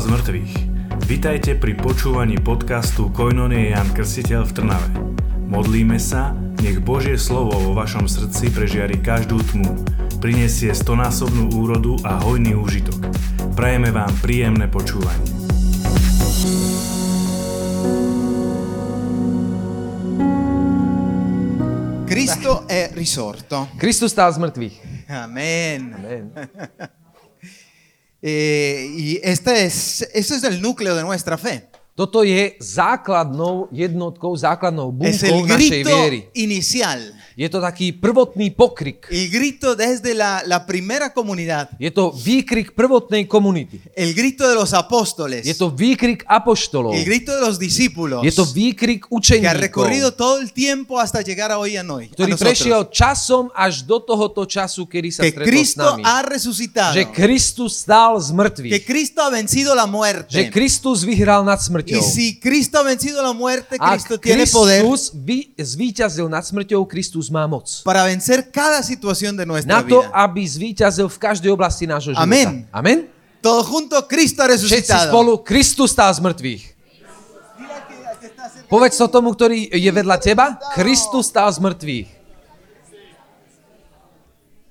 z mŕtvych. Vitajte pri počúvaní podcastu Koinonie Jan Krstiteľ v Trnave. Modlíme sa, nech Božie slovo vo vašom srdci prežiari každú tmu, prinesie stonásobnú úrodu a hojný úžitok. Prajeme vám príjemné počúvanie. Cristo è risorto. Kristus stál z mŕtvych. Amén. Amen. Eh, y este es, este es el núcleo de nuestra fe. Toto je základnou jednotkou, základnou Es bunkou el našej grito viery. inicial. Je to taký prvotný pokrik. El grito desde la, la primera comunidad. Je to výkrik prvotnej komunity. El grito de los apóstoles. Je to výkrik apoštolov. El grito de los discípulos. Je to výkrik que ha recorrido todo el tiempo hasta llegar a hoy a hoy. a ktorý nosotros. prešiel časom až do tohto času, kedy sa Que stretol s Cristo nami. ha resucitado. Že Kristus stál z Que. Cristo ha vencido la Že muerte. Kristus vyhral nad Y smrťou. si Cristo ha vencido la muerte, Ak Cristo tiene poder Kristus vy, zvíťazil nad smrťou, Kristus má moc. para vencer cada situación de nuestra Na to, vida. aby zvíťazil v každej oblasti nášho života. Amen. Amen. Todo junto, Cristo ha Všetci resucitado. spolu, Kristus stál z mŕtvych. Povedz to tomu, ktorý je vedľa teba. Kristus stál z mŕtvych.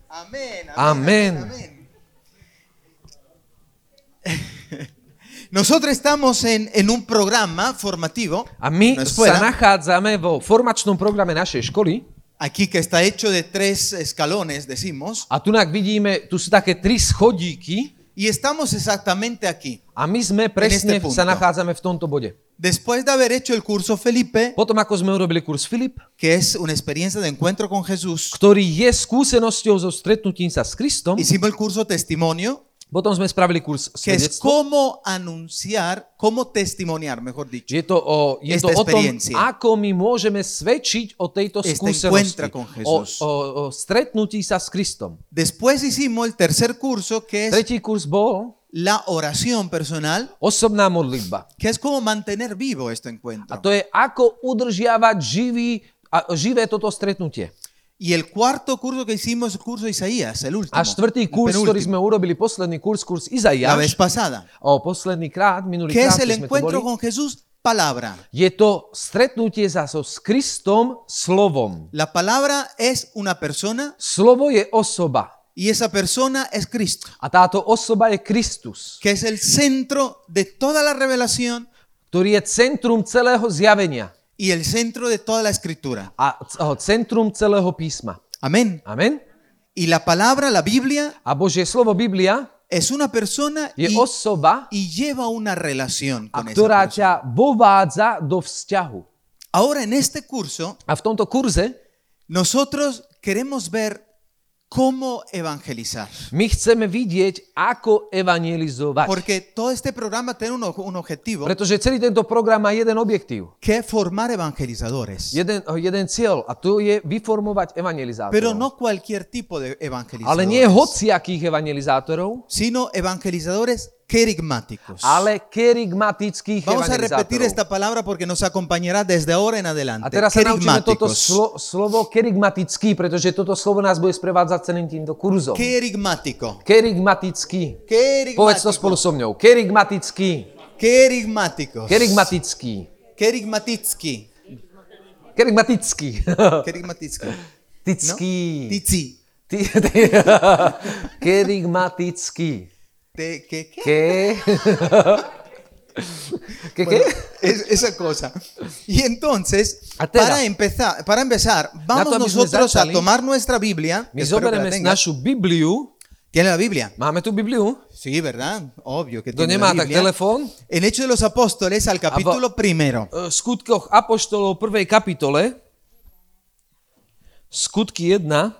Amén. Amén. Nosotros estamos en, en un programa formativo, A my sa nachádzame vo formačnom programe našej školy. aquí que está hecho de tres escalones, decimos, A tu vidíme, tu sú také tri schodíky. y estamos exactamente aquí. A my sme presne este sa nachádzame v tomto bode. Después de haber hecho el curso Felipe, Potom ako sme urobili kurz Filip, que es una experiencia de encuentro con Jesús, ktorý je skúsenosťou so stretnutím sa s Kristom, hicimos el curso Testimonio, sme spravili kurz que es cómo anunciar, cómo testimoniar, mejor dicho, Je to o, je to Esta o tom, experiencia. ako my môžeme svedčiť o tejto Este skúsenosti. encuentra con O, Jesús. o, o stretnutí sa s Kristom. Después hicimos el tercer curso, que es Tretí kurz bol la oración personal, osobná modlitba. que es cómo mantener vivo este A encuentro. to je ako udržiavať živý, a, živé toto stretnutie. Y el cuarto curso que hicimos curso Isaías, el último. Štvrtý el kurz, ktorý penúltimo, sme urobili, posledný kurz, kurz la vez pasada. o posledný krát, minulý ¿Qué krát, es el encuentro con Jesús? Palabra. je to stretnutie sa so s Kristom slovom. La palabra es una persona Slovo je osoba. y esa persona es Cristo, A táto osoba je Kristus, que es el centro de toda la revelación ktorý je centrum celého zjavenia y el centro de toda la escritura. a centrum celého písma. Amén. Amen. Y la palabra, la Biblia, A Božie slovo Biblia es una persona je y, osoba, y lleva una relación a con esa ktorá persona. ťa vovádza do vzťahu. Ahora, en este curso, A v tomto kurze nosotros queremos ver cómo evangelizar. my chceme vidieť, ako evangelizovať. Porque todo este programa tiene un, un objetivo, Pretože celý tento program má jeden objektív, que es formar evangelizadores. jeden, jeden cieľ a to je vyformovať Pero evangelizátorov. no cualquier tipo de Ale nie evangelizadores, hociakých evangelizátorov, sino evangelizadores kerigmáticos. ale kerigmatických Vamos a repetir esta palabra porque nos acompañará desde ahora en adelante. A teraz sa naučíme toto slo, slovo kerigmatický, pretože toto slovo nás bude sprevádzať celým týmto kurzom. Kerigmático. Kerigmatický. Povedz to spolu so mňou. Kerigmatický. Kerigmáticos. Kerigmatický. Kerigmatický. Kerigmatický. Kerigmatický. Tický. Tici. Ty- ty- Kerigmatický. ¿Qué? ¿Qué? ¿Qué? ¿Qué Bueno, qué? es- esa cosa. Y entonces, para empezar, para empezar, vamos nosotros a tomar nuestra Biblia. Bibliu. ¿Tiene la Biblia? Máme tu Bibliu? Sí, ¿verdad? Obvio que tiene la Biblia. telefón. En Hechos de los Apóstoles, al capítulo primero. V skutkoch Apoštolov 1. kapitole, skutky 1,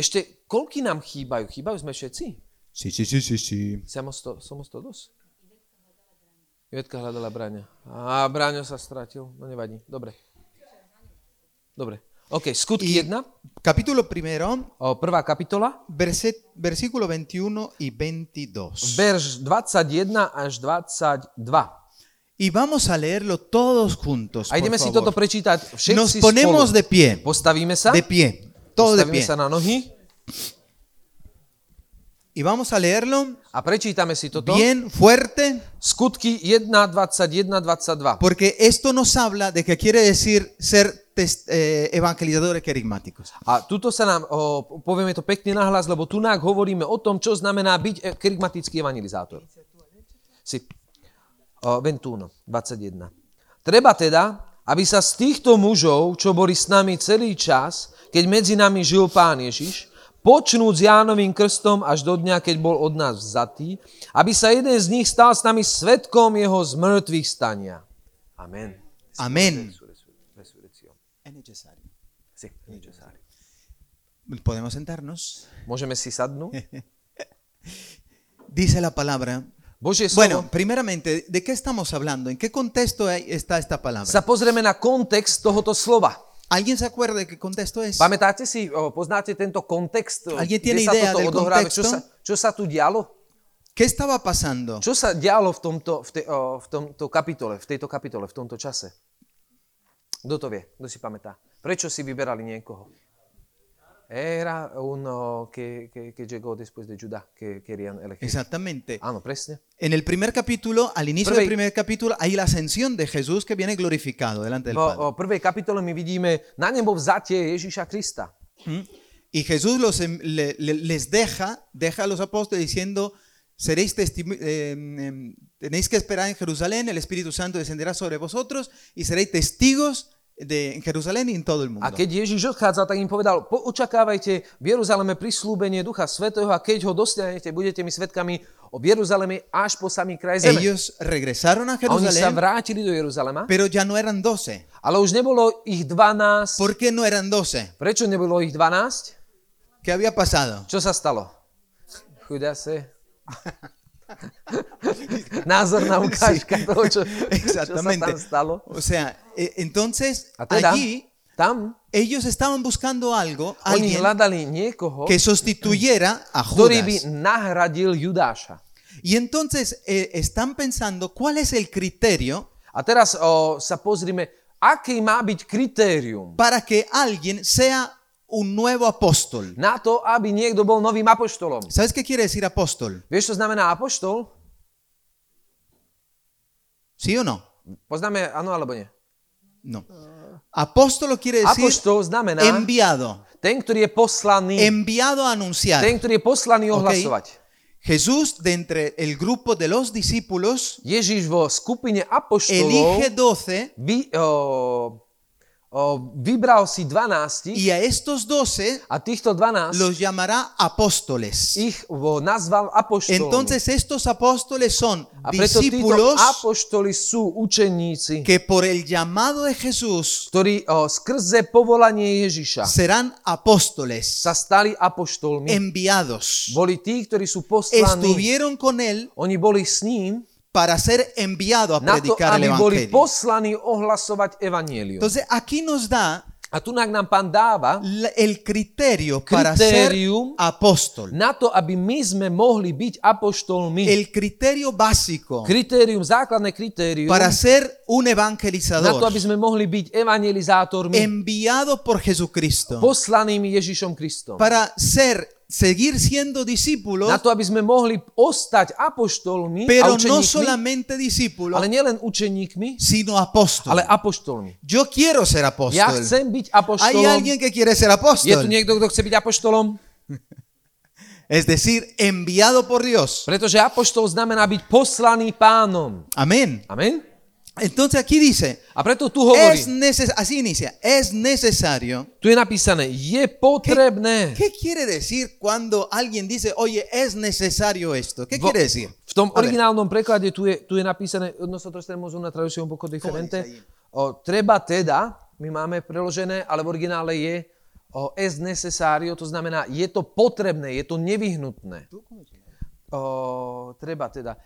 ešte koľky nám chýbajú? Chýbajú sme všetci? Sí, sí, sí, sí. Somos, to, somos todos? Ivetka hľadala Braňa. A Braňo sa stratil. No nevadí. Dobre. Dobre. OK, skutky Y 1, capítulo primero, o, prvá kapitola, verse- versículo 21 y 22. verš 21 až 22. Y vamos a leerlo todos juntos. A ideme si favor. toto prečítať všetci Nos ponemos spolu. de pie. Postavíme sa. De pie. Todo de pie. sa na nohy. Y vamos a leerlo A prečítame si toto. bien fuerte, Skutky 1, 21, 22. porque esto nos habla de que quiere decir ser tes- eh, evangelizadores carismáticos. A tuto sa nám, o, povieme to pekne nahlas, lebo tu hovoríme o tom, čo znamená byť kerygmatický evangelizátor. Si. O, 21, 21. Treba teda, aby sa z týchto mužov, čo boli s nami celý čas, keď medzi nami žil Pán Ježiš, počnúť s Jánovým krstom až do dňa, keď bol od nás vzatý, aby sa jeden z nich stal s nami svetkom jeho zmrtvých stania. Amen. Necesario. Podemos sentarnos. Môžeme si sadnúť? Dice la palabra. Božie slovo. Bueno, primeramente, ¿de qué estamos hablando? ¿En qué contexto está esta palabra? sa pozrieme na kontext tohoto slova. ¿Alguien se acuerda de qué contexto es? Pamätáte si, poznáte tento kontext? o, Alguien tiene idea del odohráva? Čo contexto? sa, čo sa tu dialo? ¿Qué estaba pasando? Čo sa dialo v tomto, v, te, v tomto kapitole, v tejto kapitole, v tomto čase? Kto to vie? Kto si pamätá? Prečo si vyberali niekoho? Era uno che, che, che llegó después de Judá, que querían elegir. Exactamente. Áno, presne. En el primer capítulo, al inicio Prvé- del primer capítulo, hay la ascensión de Jesús que viene glorificado delante del V Padre. o, prvej kapitole my vidíme na nebo vzatie Ježíša Krista. ¿Mm? Y Jesús los, em- le- le- les deja, deja a los apóstoles diciendo, seréis eh, em, tenéis que esperar en Jerusalén, el Espíritu Santo descenderá sobre vosotros y seréis testigos de, en Jerusalén y en todo el mundo. A keď Ježiš odchádzal, tak im povedal, po, očakávajte v Jeruzaleme prislúbenie Ducha Svetého a keď ho dostanete, budete mi svetkami o Jeruzaleme až po samý kraj zeme. Ellos regresaron A a oni sa Jerusalén, vrátili do Jeruzalema, pero ya no eran doce. ale už nebolo ich 12. ¿Por qué no eran doce? Prečo nebolo ich 12? ¿Qué había pasado? Čo sa stalo? Chudase. Názorná čo sa Exactamente. O sea, eh, entonces allí ellos estaban buscando algo, alguien que sustituyera a Judas. Y entonces eh, están pensando cuál es el criterio A teraz o, kritérium para que alguien sea un nuevo apóstol. na to, aby niekto bol novým apoštolom. ¿Sabes qué quiere decir apóstol? Vieš, čo znamená apoštol? ¿Sí o no? Poznáme áno alebo nie? No. Apóstolo quiere decir Apoštol znamená enviado. ten, ktorý je poslaný. Enviado a anunciar. Ten, ktorý je poslaný ohlasovať. Jesús, de entre el grupo de los discípulos, Ježiš vo skupine apoštolov elige doce vy, o, o, vybral si 12 y a estos doce a týchto 12 los llamará apóstoles. ich nazval apoštolmi. Entonces estos apóstoles son a discípulos apoštoli sú učeníci, que por el llamado de Jesús ktorí o, skrze povolanie Ježiša serán apóstoles sa stali apoštolmi. enviados. Boli tí, ktorí sú poslaní. Estuvieron con él Oni boli s ním para ser enviado a na to, predicar el aby boli evangelio. poslaní ohlasovať evanielium. Entonces aquí nos da A tu nám pán dáva el criterio para ser apóstol. na to, aby my sme mohli byť apoštolmi. El criterio básico Kritérium, základné kritérium para ser un na to, evangelizador aby sme mohli byť evangelizátormi enviado por Jesucristo poslanými Ježišom Kristom. para ser seguir siendo discípulos Na to, aby sme mohli ostať apoštolmi a pero no učeníkmi, solamente discípulos ale nielen učeníkmi, sino apóstol. ale apoštolmi. Yo quiero ser Ja apóstol. chcem byť Hay apoštolom. alguien que quiere ser Je tu apóstol. niekto, kto chce byť apoštolom? Es decir, enviado por Dios. Pretože apoštol znamená byť poslaný pánom. Amén. Amen? Entonces aquí dice, A preto tu hovorí, es neces así inicia, es necesario. tu je napísané, je ¿Qué, potrebné. qué quiere decir cuando alguien dice, oye, es necesario esto? ¿Qué quiere decir? V tom originálnom preklade tu je, tu je napísané, nosotros tenemos una traducción un poco diferente. O, treba teda, my máme preložené, ale v originále je o, es necesario, to znamená, je to potrebné, je to nevyhnutné. O, treba teda.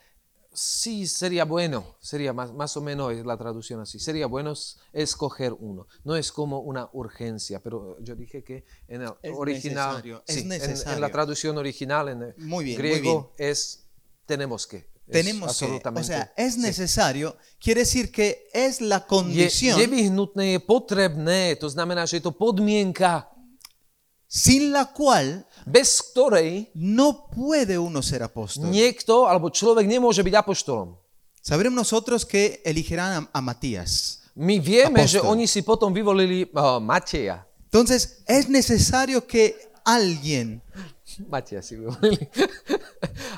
Sí, sería bueno, sería más, más o menos es la traducción así. Sería bueno escoger uno. No es como una urgencia, pero yo dije que en el Es original, necesario, es sí, en- En, necesario. la traducción original en el Muy bien, muy griego es tenemos que. Es Tenemos que, o sea, es sí. necesario, quiere decir que es la Je condición nevyhnutné, je potrebné, to znamená, že je to podmienka. sin la cual bez ktorej no puede uno ser apóstol. niekto alebo človek nemôže byť apoštolom. Sabremos nosotros que elegirán a, a Matías. My vieme, Apostol. že oni si potom vyvolili uh, Mateja. Entonces es necesario que alguien Mateja si vyvolili.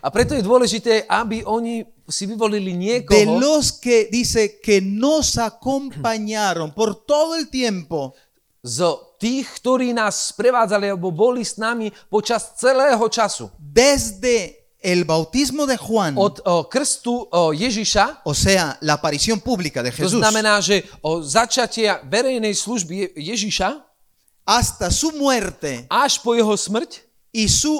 A preto je dôležité, aby oni si vyvolili de niekoho, los que dice que nos acompañaron por todo el tiempo z tých, ktorí nás sprevádzali alebo boli s nami počas celého času. desde el bautismo de Juan, Od o, krstu o, Ježiša, o sea, la aparición pública de to Jesús, znamená, že o začatia verejnej služby Je- Ježiša hasta su muerte až po jeho smrť y su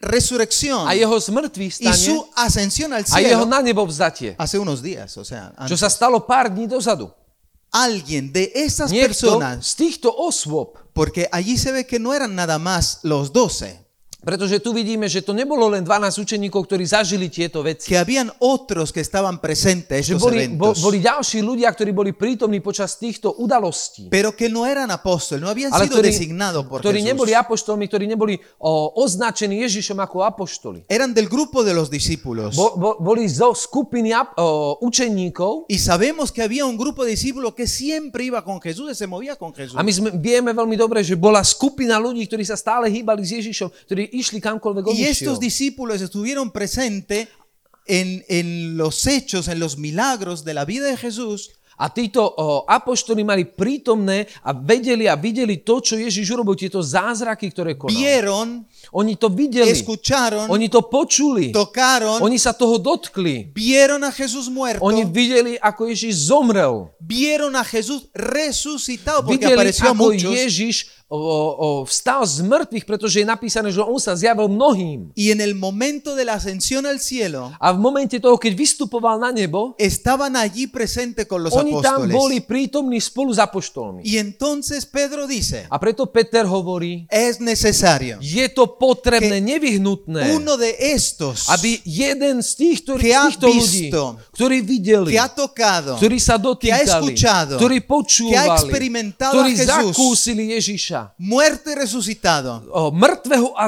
resurrección a jeho zmrtvých y stane su ascensión al a jeho cielo na nebo vzatie. hace unos días, o sea, Čo antes. sa stalo pár dní dozadu. Alguien de esas personas, porque allí se ve que no eran nada más los doce, pretože tu vidíme, že to nebolo len 12 učeníkov, ktorí zažili tieto veci. que habían otros que estaban presentes Že boli, bo, boli ďalší ľudia, ktorí boli prítomní počas týchto udalostí. pero que no eran apóstoles, no habían Ale sido ktorí, designados por ktorí Jesús. neboli apoštolmi, ktorí neboli o, označení Ježišom ako apoštoli. Eran del grupo de los discípulos. Bo, bo, boli zo skupiny ap- o, učeníkov Y sabemos que había un grupo de discípulos que siempre iba con Jesús se movía con Jesús. a my sme, vieme veľmi dobre, že bola skupina ľudí, ktorí sa stále hýbali s Ježišom, ktorí išli Y išiel. estos discípulos estuvieron presentes en, en los hechos, en los milagros de la vida de Jesús. A títo o, apoštoli mali prítomné a vedeli a videli to, čo Ježiš urobil, tieto zázraky, ktoré konal. Vieron, Oni to videli, escucharon, oni to počuli, tocaron, oni sa toho dotkli. vieron a Jesús muerto, Oni videli, ako Ježiš zomrel. vieron a Jesús resucitado porque Videli, apareció ako muchos. Ježiš o, o, vstal z mŕtvych, pretože je napísané, že on sa zjavil mnohým. Y en el momento de la ascensión al cielo, A v momente toho, keď vystupoval na nebo, estaban allí presentes con los oni tam boli prítomní spolu s apoštolmi. Y entonces Pedro dice, A preto Peter hovorí, es necesario je to potrebné, nevyhnutné, uno de estos aby jeden z týchto, Que ha týchto ľudí, visto, ktorí videli, que ha tocado, ktorí sa que ha dotýkali, escuchado, ktorí que ha počúvali, experimentado ktorí a Jesús, zakúsili Ježiša, muerto y resucitado, o, a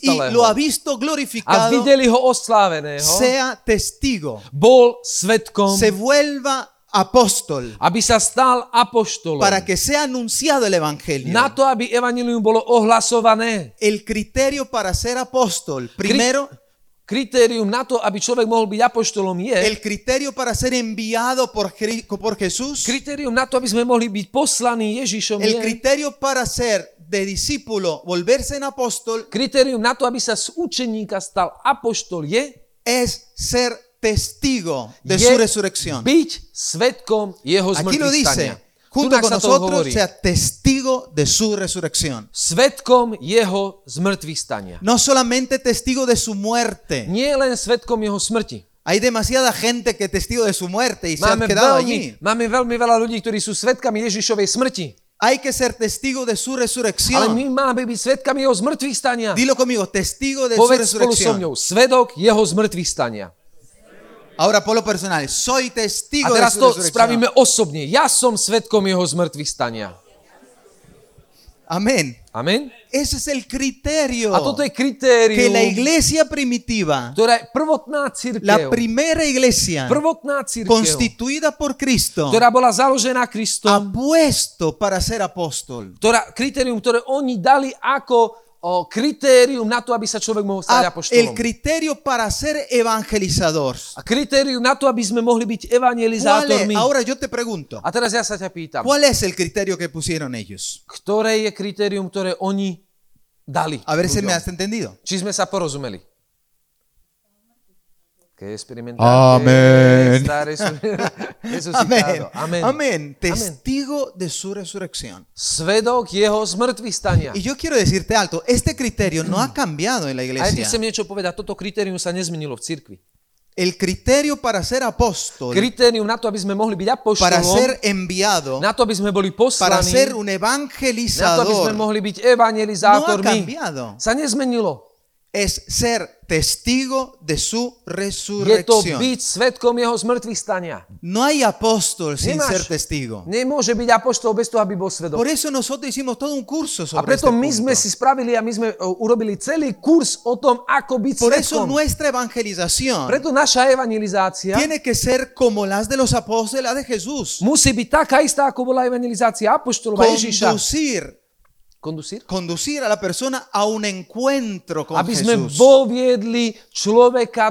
y lo ha visto a glorificado, videli ho osláveného, sea testigo, bol svetkom, se vuelva apóstol, aby sa stal apoštolom. para que sea anunciado el evangelio. Na to, aby evanilium bolo ohlasované. El criterio para ser apóstol, primero, Kritérium na to, aby človek mohol byť apoštolom je, el criterio para ser enviado por, por Jesús, kritérium na to, aby sme mohli byť poslaní Ježišom el je, criterio para ser de discípulo, volverse en apóstol, kritérium na to, aby sa z učeníka stal apoštol je, es ser testigo de je su resurrección. byť svetkom jeho Aquí lo dice. Junto con nosotros, sea testigo de su resurrección. Svetkom jeho zmrtvých stania. No solamente testigo de su muerte. Nie len svetkom jeho smrti. Hay demasiada gente que es testigo de su muerte y se han quedado veľmi, allí. máme veľmi veľa ľudí, ktorí sú svetkami Ježišovej smrti. Hay que ser testigo de su Ale my resurrección. máme byť svetkami jeho zmrtvých stania. Dilo conmigo, testigo de su Povedz spolu so resurrección. mňou, svedok jeho zmrtvých stania. Ahora por lo personal, soy A testigo de teraz to spravíme osobne. Ja som svetkom jeho zmrtvých stania. Amén. Amen? Ese es el criterio A toto je que kritérium, la iglesia primitiva, ktorá je prvotná la církev, primera iglesia prvotná církev, constituida por Cristo, ktorá bola založená Kristom, puesto para ser apóstol. ktorá, kritérium, ktoré oni dali ako o, kritérium na to, aby sa človek mohol stať Ah, el apoštolom. criterio para ser evangelizador. A kritérium na to, aby sme mohli byť evangelizátormi. Ahora yo te pregunto, A teraz ja sa ťa pýtam, ¿cuál es el criterio que pusieron ellos? ktoré je kritérium, ktoré oni dali? A ver si me has entendido. Či sme sa porozumeli? Que experimentar. Amén. Estar resu- resucitado. Amén. Amén. Amén. Testigo de su resurrección. Svedok jeho zmrtvých stania. Y yo quiero decirte alto, este criterio no ha cambiado en la A ja ti iglesia. chcem niečo povedať. Toto kritérium sa nezmenilo v cirkvi. El criterio para ser apóstol, Kritérium na to, aby sme mohli byť para apoštolom, ser enviado, na to, aby sme boli para poslaní, ser un na to, aby sme evangelizador, mohli byť no ha evangelizátormi, cambiado. sa nezmenilo. Es ser testigo de su Je to resurrección. byť svetkom jeho zmrtvých stania. No hay apóstol sin Nemáš- ser testigo. Nemôže byť apoštol bez toho, aby bol svedok. Por eso nosotros hicimos todo un curso A sobre preto este my punto. sme si spravili a my sme o, urobili celý kurz o tom, ako byť Por eso svetkom. nuestra evangelización Preto naša evangelizácia tiene que ser como las de los apóstoles, la de Jesús. musí byť taká istá, ako bola evangelizácia apoštolova Ježiša. Conducir, Kondusír? conducir a la persona a un encuentro con Jesús.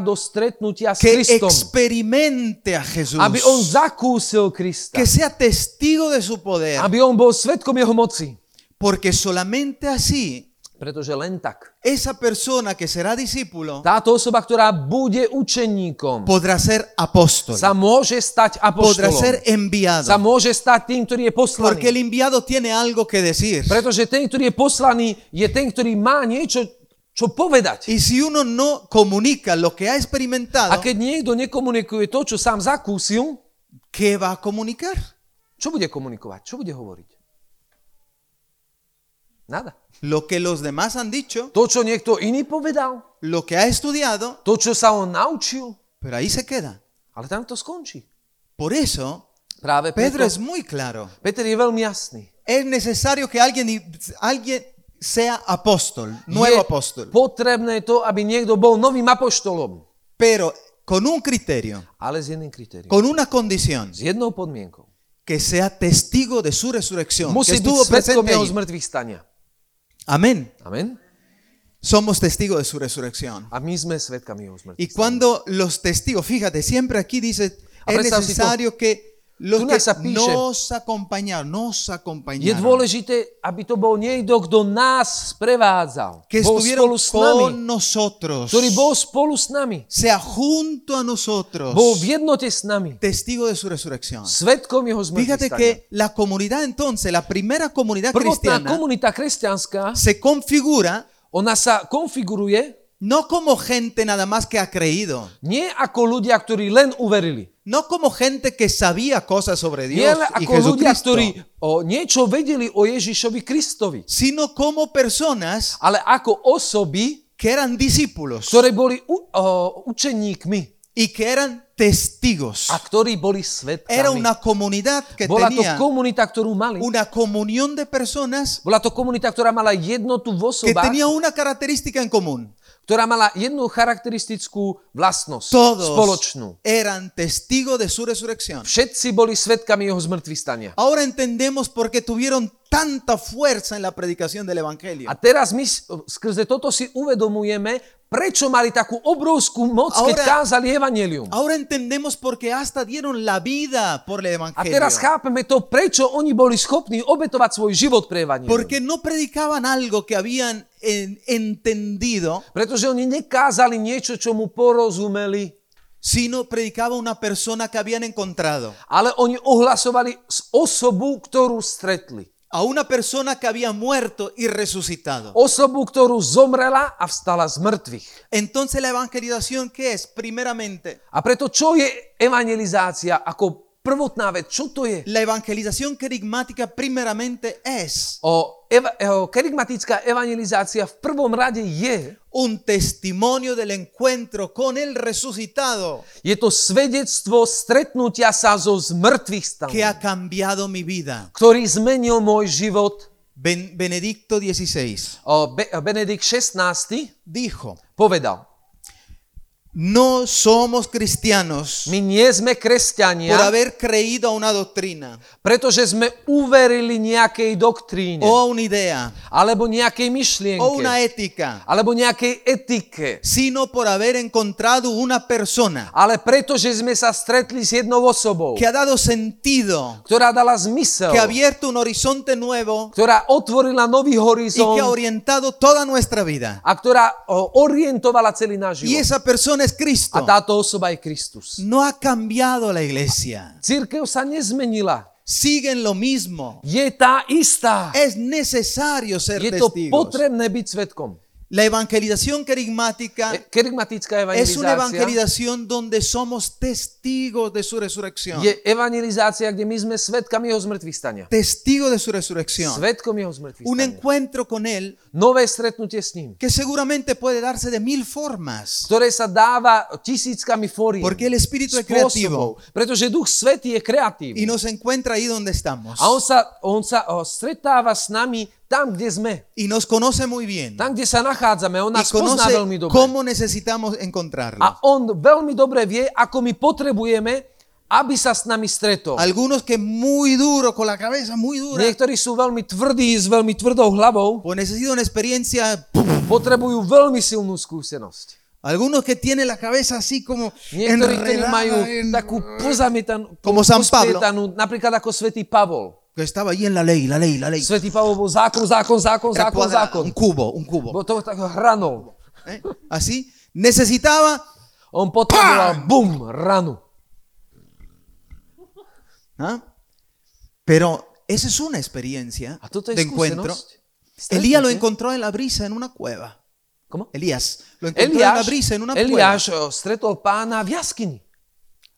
do stretnutia Que experimente a Jesús. Aby on zakúsil Krista. Que sea testigo de su poder. Aby on bol svetkom jeho moci. Porque solamente así Pretože len tak. esa persona que será discípulo Táto osoba, ktorá bude učeníkom, podrá ser apóstol. sa môže stať Podrá apoštolom. ser enviado. Sa môže stať tým, ktorý je Porque el poslaný. enviado tiene algo que decir. Pretože ten, ktorý je poslaný, je ten, ktorý má niečo, čo povedať. Y si uno no comunica lo que ha A experimentado, keď niekto nekomunikuje to, čo sám zakúsil, ¿qué va a comunicar? čo bude komunikovať? Čo bude hovoriť? Nada. Lo que los demás han dicho, To, čo niekto iný povedal, lo que ha estudiado, to, čo sa on naučil, pero ahí se queda. ale tam to skončí. Por eso, Práve Pedro preto, es muy claro. Peter je veľmi jasný. Es necesario que alguien, alguien sea apóstol, nuevo apóstol, potrebné to, aby niekto bol novým apoštolom, pero con un criterio, ale s jedným kritériom. con una condición, S jednou podmienkou. que sea testigo de su resurrección, que Musí byť estuvo svetkom presente jeho ahí. zmrtvých stania. Amén. Amen. Somos testigos de su resurrección. A jeho Y cuando los testigos, fíjate, siempre aquí dice, es necesario que los Tu que sa píše. nos acompañaron, nos Je dôležité, aby to bol niekto, kto nás sprevádzal. que bol estuvieron spolu s nami. con nosotros, Ktorý bol spolu s nami. sea junto a nosotros, Bol v jednote s nami. testigo de su resurrección. Svetkom jeho zmrtvých Fíjate que la comunidad entonces, la primera comunidad Prvotná cristiana, komunita kresťanská, se configura ona sa konfiguruje no como gente nada más que ha creído, nie ako ľudia, ktorí len uverili. No como gente que sabía cosas sobre Dios y ako ľudia, Jesucristo, ktorí o, niečo vedeli o Ježišovi Kristovi, sino como personas ale ako osoby, que eran discípulos ktoré boli u, o, učeníkmi y que eran testigos. a ktorí boli svetkami. Era una comunidad que Bola to tenía komunita, ktorú mali. una comunión de personas Bola to komunita, ktorá mala jednotu v que osobách, tenía una característica en común. Ktorá mala jednu charakteristickú vlastnosť Todos spoločnú. eran testigos de su resurrección. Všetci boli svetkami jeho zmrtvých stania. Ahora entendemos por qué tuvieron tanta fuerza en la predicación del Evangelio. A teraz my skrze toto si uvedomujeme, prečo mali takú obrovskú moc, keď Ahora- kázali evanelium. Ahora entendemos por qué hasta dieron la vida por el A Evangelio. teraz chápeme to, prečo oni boli schopní obetovať svoj život pre evanelium. Porque no predicaban algo que habían entendido, Pretože oni nekázali niečo, čo mu porozumeli, sino predicaba una persona que habían encontrado. ale oni ohlasovali osobu, ktorú stretli. A una persona que había muerto y resucitado. Osobu, ktorú zomrela a vstala z mŕtvych. Entonces la evangelización, ¿qué es? Primeramente, A preto čo je evangelizácia ako prvotná vec? Čo to je? la evangelización querigmática primeramente es O, eva, o, kerygmatická evangelizácia v prvom rade je, un testimonio del encuentro con el resucitado je to svedectvo stretnutia sa zo zmrtvých que stanov, ha cambiado mi vida. ktorý zmenil môj život. Ben- Benedicto XVI O, Be, Benedikt 16. dijo, povedal, no somos cristianos my nie sme por kresťania, haber creído a una doctrina pretože sme uverili nejakej doktríne, o a una idea alebo nejakej o una myšlienke, ética, alebo nejakej etike, sino por haber encontrado una persona ale pretože sme sa stretli s jednou osobou, que ha dado sentido, ktorá dala zmysel, que ha abierto un horizonte nuevo ktorá otvorila nový y que ha horizont orientado toda nuestra vida. a ktorá orientovala celý náš Y život. esa persona es Cristo. A táto osoba je Kristus. No ha cambiado la iglesia. Církev sa nezmenila. Siguen lo mismo. Je tá istá. Es necesario ser Je to testigos. potrebné byť svetkom. La evangelización carismática E- Kerygmatická es una evangelización donde somos testigos de su resurrección. je evangelizácia, kde my sme svetkami jeho zmrtvých stania. Testigos de su resurrección. Svetkom jeho zmrtvých Un encuentro con Él Nové stretnutie s ním, que seguramente puede darse de mil formas. ktoré sa dáva tisíckami foriem. Porque el Espíritu es creativo spôsobov, pretože Duch Svetý je kreatívny. y nos encuentra ahí donde estamos. A on sa, on sa o, stretáva s nami tam, kde sme. Y nos conoce muy bien. Tam, kde sa nachádzame. On Y nás pozná conoce veľmi dobre. cómo necesitamos encontrarlo. A on veľmi dobre vie, ako my potrebujeme, aby sa s nami stretol. Algunos que muy duro, con la cabeza muy dura, Niektorí sú veľmi tvrdí, s veľmi tvrdou hlavou, o necesitan una experiencia. potrebujú veľmi silnú skúsenosť. Algunos que tienen la cabeza así como Niektorí, ktorí enredada majú en- takú pozamietanú, Como San Pablo. pospietanú, napríklad ako svätý Pavol. Que estaba ahí en la ley, la ley, la ley. Svetý Pavol bol zákon, zákon, zákon, Era zákon. un cubo, un cubo. Bo to tak hranol. ¿eh? Así necesitaba On potreboval, bum, ranu. ¿ah? Pero esa es una experiencia A toto je de encuentro. Elías lo Stretnutie. encontró en la brisa en una cueva. Komo? Elías lo encontró en la brisa en una cueva. Eliáš o, stretol pána v jaskyni.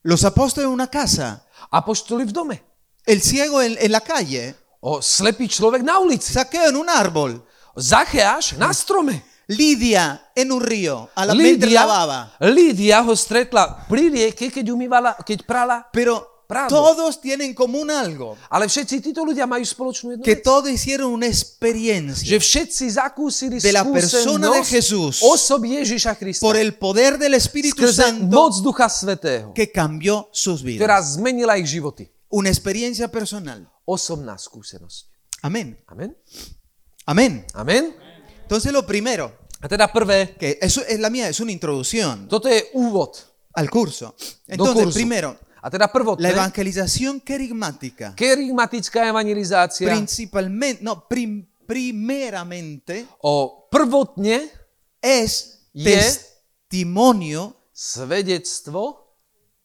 Los apóstoles en una casa. Apoštoli v dome. El ciego en, en la calle. O slepý človek na ulici. Saqueo en un árbol. Zacheáš na strome. Lidia en un río. A la Lídia, lavaba. Lídia ho stretla pri rieke, keď umývala, keď prala. Pero Prado. todos tienen en común algo. Ale všetci títo ľudia majú spoločnú jednu Que todos hicieron una experiencia Že všetci zakúsili De la persona de Jesús. Ježiša Krista. por el poder del Espíritu Santo moc Ducha Svetého, que cambió sus ktorá vidas. zmenila ich životy. Una experiencia personal. Osobná skúsenosť. Amén. Amen? Amén. Amen? Entonces lo primero, A teda prvé, que eso es la mía, es una introducción toto je úvod al curso. Entonces, kurzu. primero, A teda la prvotné, evangelización kerigmática, kerygmatická evangelizácia principalmente, no, prim- primeramente o prvotne es Je- testimonio svedectvo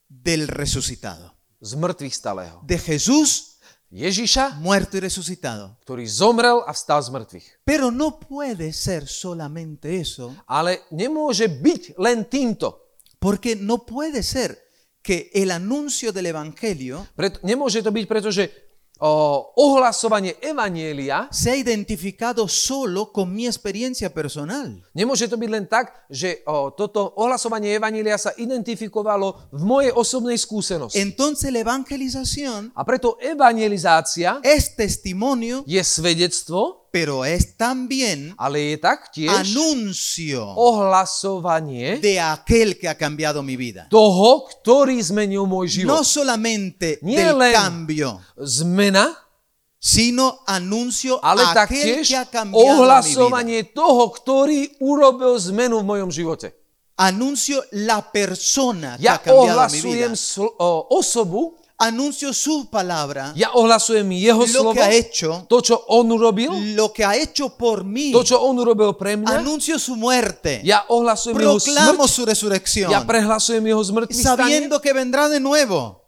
del resucitado, z mŕtvych stalého. de Jesús Ježiša, muerto y resucitado. ktorý zomrel a vstal z mŕtvych. Pero no puede ser solamente eso, Ale nemôže byť len týmto. porque no puede ser que el anuncio del Evangelio Preto, nemôže to byť, pretože o, ohlasovanie Evanielia sea identificado solo con mi experiencia personal. Nemôže to byť len tak, že o, toto ohlasovanie Evanília sa identifikovalo v mojej osobnej skúsenosti. Entonces la evangelización A preto evangelizácia es testimonio, je svedectvo, pero es también ale je taktiež anuncio ohlasovanie de aquel que ha cambiado mi vida. toho, ktorý zmenil môj No život. solamente Nie del len cambio, Zmena, sino anuncio ale aquel taktiež que ha cambiado mi vida. ohlasovanie toho, ktorý urobil zmenu v mojom živote. Anuncio la persona que Ja ha cambiado mi vida. ohlasujem sl- o, osobu, Anuncio su palabra, ja ohlasujem jeho lo slovo, que ha hecho, to, čo on urobil, lo que ha hecho por mí. to, čo on urobil pre mňa, Anuncio su muerte. ja ohlasujem jeho smrť, su resurrección. ja prehlasujem jeho zmrtvý Sabiendo que vendrá de nuevo.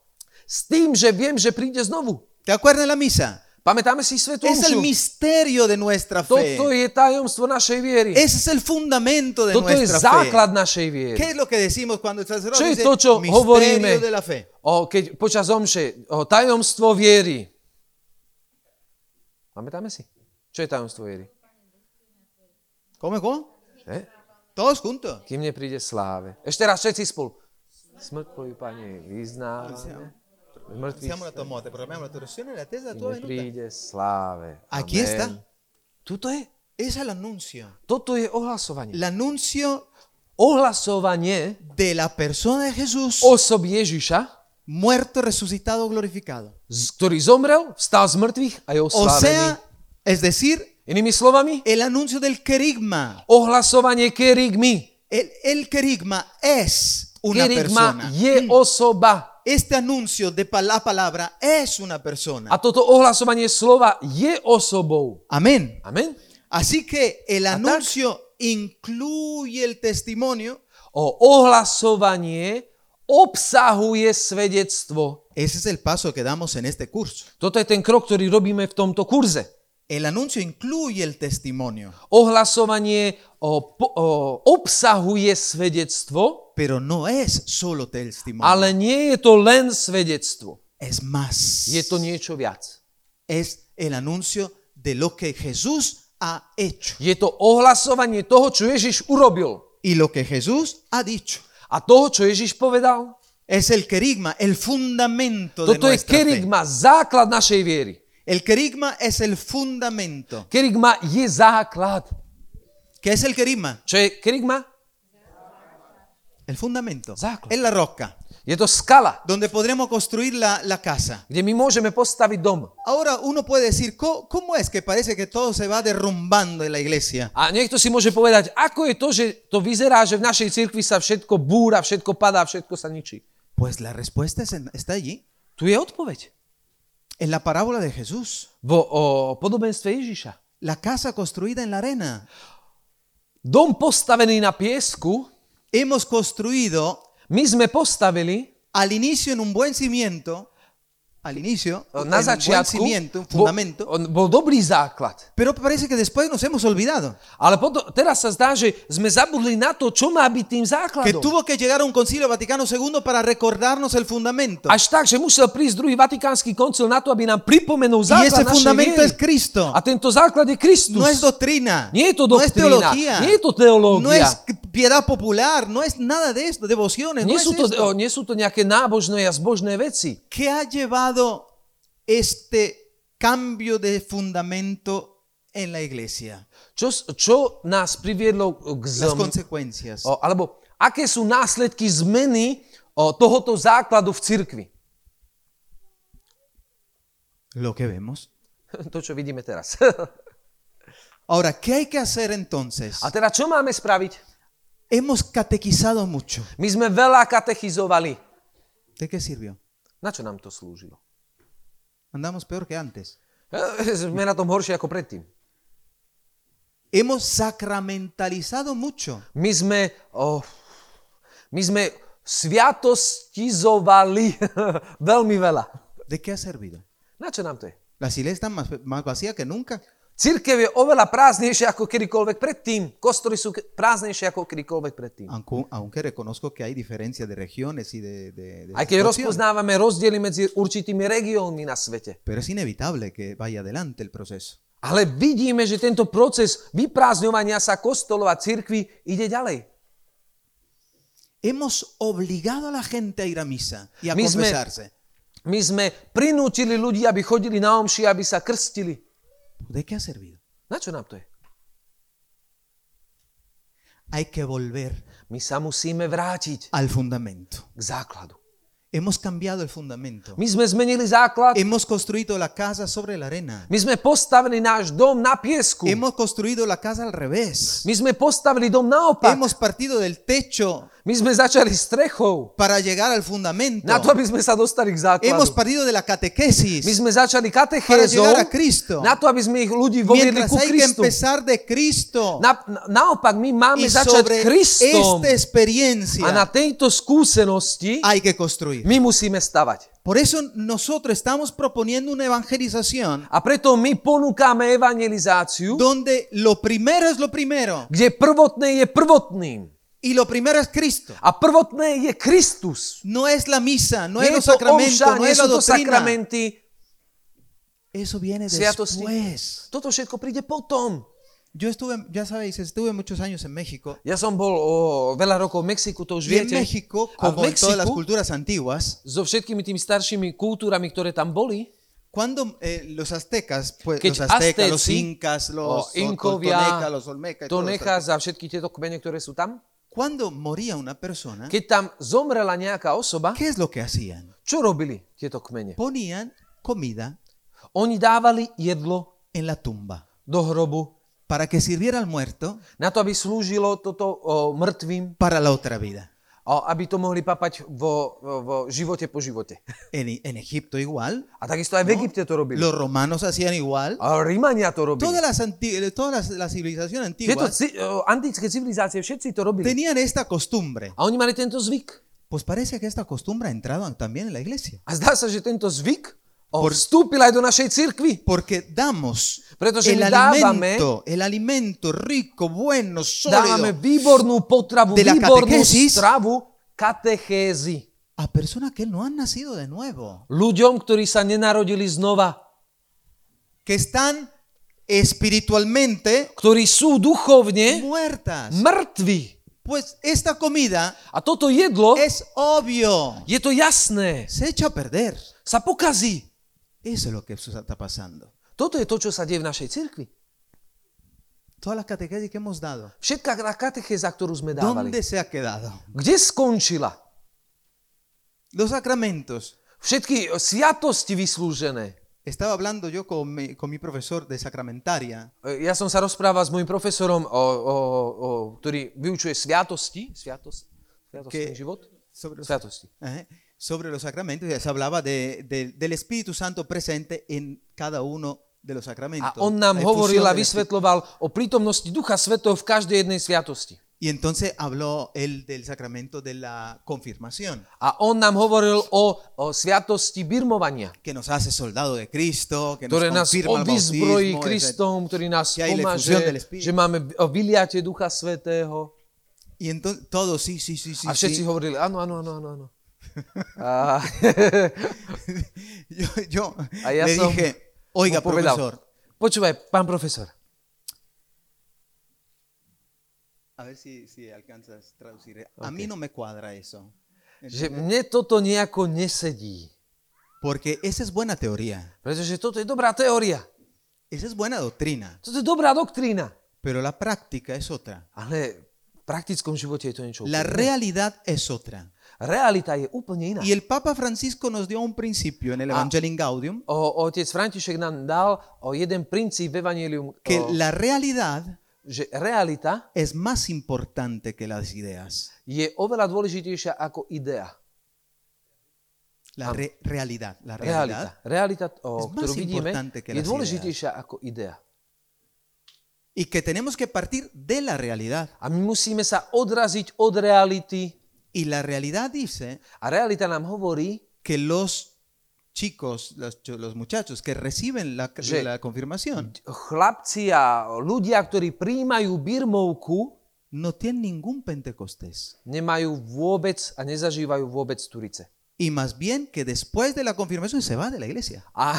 s tým, že viem, že príde znovu. ¿Te acuerdas de la misa? Pamätáme si Svetú Es el misterio de nuestra fe. Toto je tajomstvo našej viery. Ese es el fundamento de Toto je nuestra základ fe. ¿Qué es lo que decimos cuando el sacerdote Čo je dice to, čo hovoríme? misterio de la fe? O, keď počas omše, o, tajomstvo viery. Pamätáme si? Čo je tajomstvo viery? ¿Cómo, cómo? E? Todos juntos. Kým nepríde sláve. Ešte raz všetci spolu. Smrť tvoju, Pane, vyznávame. Siamo la tua morte, proclamiamo la tua resurrección y la testa kým tua venuta. sláve. Aquí está. Tuto je. Es el anuncio. Toto je ohlasovanie. El anuncio Ohlasovanie de la persona de Jesús osob Ježiša, muerto, resucitado, glorificado. ktorý zomrel, vstal z mŕtvych a je O oslávený. sea, es decir, Inými slovami, el anuncio del querigma. ohlasovanie kerygmy. El, el querigma es una Kerygma persona. je osoba. Este anuncio de la palabra es una persona. A toto ohlasovanie slova je osobou. Amén. Amen. Así que el anuncio incluye el testimonio. O ohlasovanie obsahuje svedectvo. Ese es el paso que damos en este curso. Toto je ten krok, ktorý robíme v tomto kurze. El anuncio incluye el testimonio, Ohlasovanie o, o, obsahuje svedectvo, pero no es solo testimonio. ale nie je to len svedectvo. Es más. Je to niečo viac. Es el anuncio de lo que Jesús ha hecho Je to ohlasovanie toho, čo Ježiš urobil y lo que Jesús ha dicho. a toho, čo Ježiš povedal. Es el querigma, el fundamento de Toto je nuestra fe. kerigma, základ našej viery. El querigma es el fundamento. Kerigma je základ. ¿Qué es el querigma? Čo je kerigma? El fundamento. Základ. Es la roca, Je to skala, donde podremos construir la, la casa. kde my môžeme postaviť dom. Ahora uno puede decir, ¿cómo, cómo es que parece que todo se va derrumbando en la iglesia? A niekto si môže povedať, ako je to, že to vyzerá, že v našej cirkvi sa všetko búra, všetko padá, všetko sa ničí. Pues la respuesta es en- está allí, Tu je odpoveď. En la parábola de Jesús. Vo o podobenstve. La casa construida en la arena. Dom postavený na piesku, Hemos construido my sme postavili al inicio en un buen cimiento, al inicio, na začiatku, un bol, fundamento, on bol dobrý základ. pero parece que después nos hemos olvidado. Ale potom, teraz sa zdá, že sme zabudli na to, čo má byť tým Que základom. tuvo que llegar un concilio Vaticano II para recordarnos el fundamento. Až tak, že musel prísť druhý vatikánsky koncil na to, aby nám pripomenul Y ese základ fundamento es Cristo. A tento základ je Kristus. No es doctrina. Nie je to No es teología. nie je to teológia. No es piedad popular. No es nada de esto. Devociones. No Nie es sú, to, nie sú to nejaké nábožné a zbožné veci. ¿Qué ha llevado este cambio de fundamento en la iglesia? Čo, s- čo nás priviedlo k Las consecuencias. O, alebo aké sú následky zmeny o, tohoto základu v cirkvi? Lo que vemos. To, čo vidíme teraz. Ahora, ¿qué hay que hacer entonces? A teda čo máme spraviť? Hemos catequizado mucho. My sme veľa katechizovali. ¿De qué sirvió? Na čo nám to slúžilo? Andamos peor que antes. E, Sme na tom horšie ako predtým. Hemos sacramentalizado mucho. My sme, oh, my sme sviatostizovali veľmi veľa. ¿De qué ha servido? Na čo nám to je? Las iglesias están más, más vacías que nunca. Církev je oveľa prázdnejšia ako kedykoľvek predtým. Kostoly sú prázdnejšie ako kedykoľvek predtým. Aunque, reconozco que hay diferencia de regiones y de, de, de Aj keď rozpoznávame rozdiely medzi určitými regiónmi na svete. pero es inevitable que vaya adelante el proceso. Ale vidíme, že tento proces vyprázdňovania sa kostolov a cirkvi ide ďalej. Hemos obligado a la gente a ir a misa y a sme- confesarse. My sme prinútili ľudí, aby chodili na omši, aby sa krstili. ¿De qué ha servido? Je? Hay que volver My sa musíme vrátiť al fundamento. k základu. Hemos cambiado el fundamento. My sme zmenili základ, Hemos construido la casa sobre la arena. my sme postavili náš dom na piesku. Hemos construido la casa al revés. My sme postavili dom naopak. Hemos partido del techo My sme začali strechou para llegar al fundamento. na to, aby sme sa dostali k Hemos základu. partido de la My catequesis sme začali para katechézou llegar a Cristo. na to, aby sme ich ľudí voviedli Mientras ku hay que Kristu. empezar de Cristo na, naopak, my máme y začať sobre Kristom esta experiencia a na tejto skúsenosti hay que construir. my musíme stavať. Por eso nosotros estamos proponiendo una evangelización A preto my ponúkame evangelizáciu, donde lo primero es lo primero kde prvotné je prvotným. Y lo primero es Cristo. A prvotné je Kristus. No es la misa, no je los to omša, no sú to sakramenty, Eso viene sviatosti. después. Toto všetko príde potom. Yo estuve, ya sabéis, estuve muchos años en México. Bol o, veľa rokov v Mexiku, to už Y en. México, como en todas las culturas antiguas, so všetkými tými staršími kultúrami, ktoré tam boli, cuando eh, los aztecas, pues los aztecas, los incas, o los Inkovia, los olmecas, los Tonechas a všetky tieto kmene, ktoré sú tam, Cuando moría una persona, keď tam zomrela nejaká osoba, ¿qué es lo que hacían? čo robili tieto kmene? Ponían comida Oni dávali jedlo en la tumba do hrobu para que sirviera al muerto na to, aby slúžilo toto o, mŕtvým, para la otra vida. O, aby to mohli papať vo, vo, vo živote po živote. En, en Egipto igual, A takisto aj v Egypte to robili. los romanos hacían igual. A Rímania to robili. Todas las, anti- todas las, las civilizaciones Tieto antiguas ci, o, antické civilizácie všetci to robili. tenían esta costumbre. A oni mali tento zvyk. Pues parece que esta costumbre ha entrado también en la iglesia. A zdá sa, že tento zvyk Por- vstúpil aj do našej cirkvi. Porque damos Pretože el dávame, alimento, el alimento rico, bueno, dávame sólido výbornú potravu, De výbornú stravu, katechézy. a personas que no han nacido de nuevo, Ľuďom, ktorí sa nenarodili znova, que están espiritualmente ktorí sú duchovne muertas. mŕtvi. Pues esta comida A toto jedlo, es obvio, je to jasné, se echa a perder. sa pokazí. Eso es lo que está pasando. Toto je to, čo sa deje v našej cirkvi. Todas las catequesis que hemos dado, Všetká katechéza, ktorú sme dávali. ¿dónde se ha quedado? Kde skončila? Los sacramentos. Všetky sviatosti vyslúžené. Estaba hablando yo con mi, con mi profesor de sacramentaria E, Ja som sa rozprával s môjim profesorom, o, o, o, ktorý vyučuje sviatosti. Sviatost? Sviatostný Que- život? sobre los, Sviatosti. Ajá. Sobre los sacramentos y se hablaba de- de- del Espíritu Santo presente en cada uno de los A sacramentos. on nám La hovoril efusión a del Espíritu. vysvetľoval o prítomnosti Ducha Svetého v každej jednej sviatosti. Y entonces habló él del sacramento de la confirmación, A on nám hovoril o, o sviatosti birmovania, que nos hace soldado de Cristo, que nos ktoré confirma. Kristom, ktorý nás že máme Ducha Svetého. Y entonces todos, sí, sí, sí, sí. A všetci sí. hovorili, áno, áno, áno, áno. áno. A, yo yo le som dije, oiga, profesor, Počúvaj, pán profesor, a ver si, si alcanzas a traducir. A mí no me cuadra eso. že mne toto nejako nesedí. Porque esa es buena teoría, Pretože toto je dobrá teória. esa es buena doctrina, Toto je dobrá doktrína. pero la práctica es otra. Ale v praktickom živote je to niečo La úplne realidad es otra. Realita je úplne iná. Y el Papa Francisco nos dio un principio en el. Evangelii Gaudium, O, otec František nám dal o jeden princíp v Evangelium, que o, la realidad že realita es más importante que las ideas. je oveľa dôležitejšia ako idea. La re- realidad, la realidad. Realita. Realita, es o, más ktorú vidíme, importante que je las dôležitejšia ako idea. Y que tenemos que partir de la realidad. A my musíme sa odraziť od reality. Y la realidad dice A realita nám hovorí, que los chicos, los, los muchachos que reciben la, Že- la confirmación chlapci a ľudia, ktorí príjmajú birmovku, no tienen ningún Pentecostés. nemajú vôbec a nezažívajú vôbec turice. Y más bien que después de la confirmación se va de la iglesia. A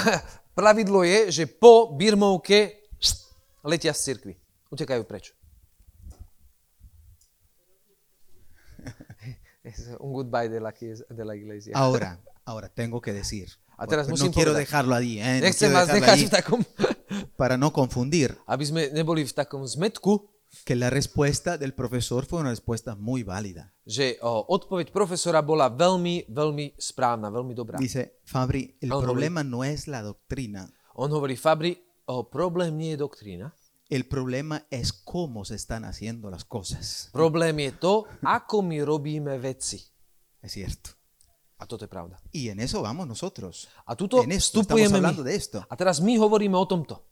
pravidlo je, že po birmovke letia z cirkvi. Utekajú preč. Es un goodbye de la, de la iglesia. Ahora, ahora tengo que decir. A teraz porque musím no quiero povedať. dejarlo allí, ¿eh? No Nechcem quiero dejarlo allí para no confundir que la respuesta del profesor fue una respuesta muy válida. že o, odpoveď profesora bola veľmi, veľmi správna, veľmi dobrá. Dice, Fabri, el Ah, no, problema no es la doctrina, On hovorí, Fabri, o, problém nie je doktrína, el problema es cómo se están haciendo las cosas. problém je to, ako my robíme veci. Es cierto. A toto je pravda. Y en eso vamos nosotros. A tuto en esto estamos vstupujeme hablando de esto. A teraz my hovoríme o tomto.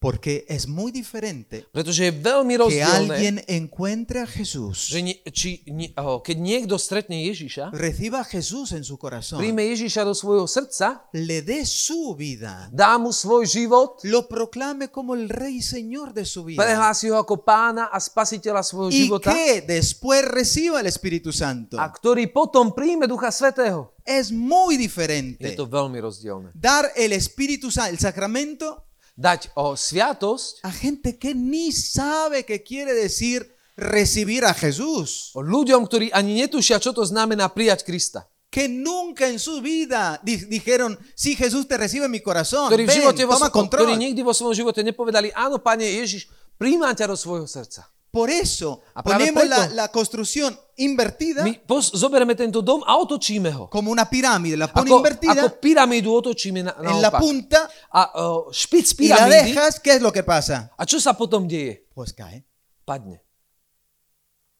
Porque es muy diferente Pretože je veľmi que rozdielne, alguien encuentre a Jesús, že nie, či, nie, o, keď niekto stretne Ježiša, reciba a Jesús en su corazón, príjme Ježiša do svojho srdca, le dé su vida, dá mu svoj život, lo proclame como el Rey y Señor de su vida. prehlási ho ako pána a spasiteľa svojho Y života que después reciba el Espíritu Santo. a ktorý potom príjme Ducha Svetého. Es muy Je diferente. to veľmi rozdielne. Dar el Espíritu Santo, el sacramento, Dať o sviatosť a gente que ni sabe qué quiere decir recibir a Jesús. o ľuďom, ktorí ani netušia, čo to znamená prijať Krista. Que nunca en su vida di- dijeron, sí, Jesús te recibe en mi corazón. Ktorí, v Ven, živote vo, toma svo- ktorí control. nikdy vo svojom živote nepovedali, áno, Pane Ježiš, príjmam ťa do svojho srdca. Por eso A ponemos la, la construcción invertida My pos- zoberieme tento dom a otočíme ho. como una pirámide. La pone Ako, invertida ako pyramídu otočíme na, en la punta A o, špic y la dejas. ¿Qué es lo que pasa? A čo sa potom deje? Pues cae. Padne.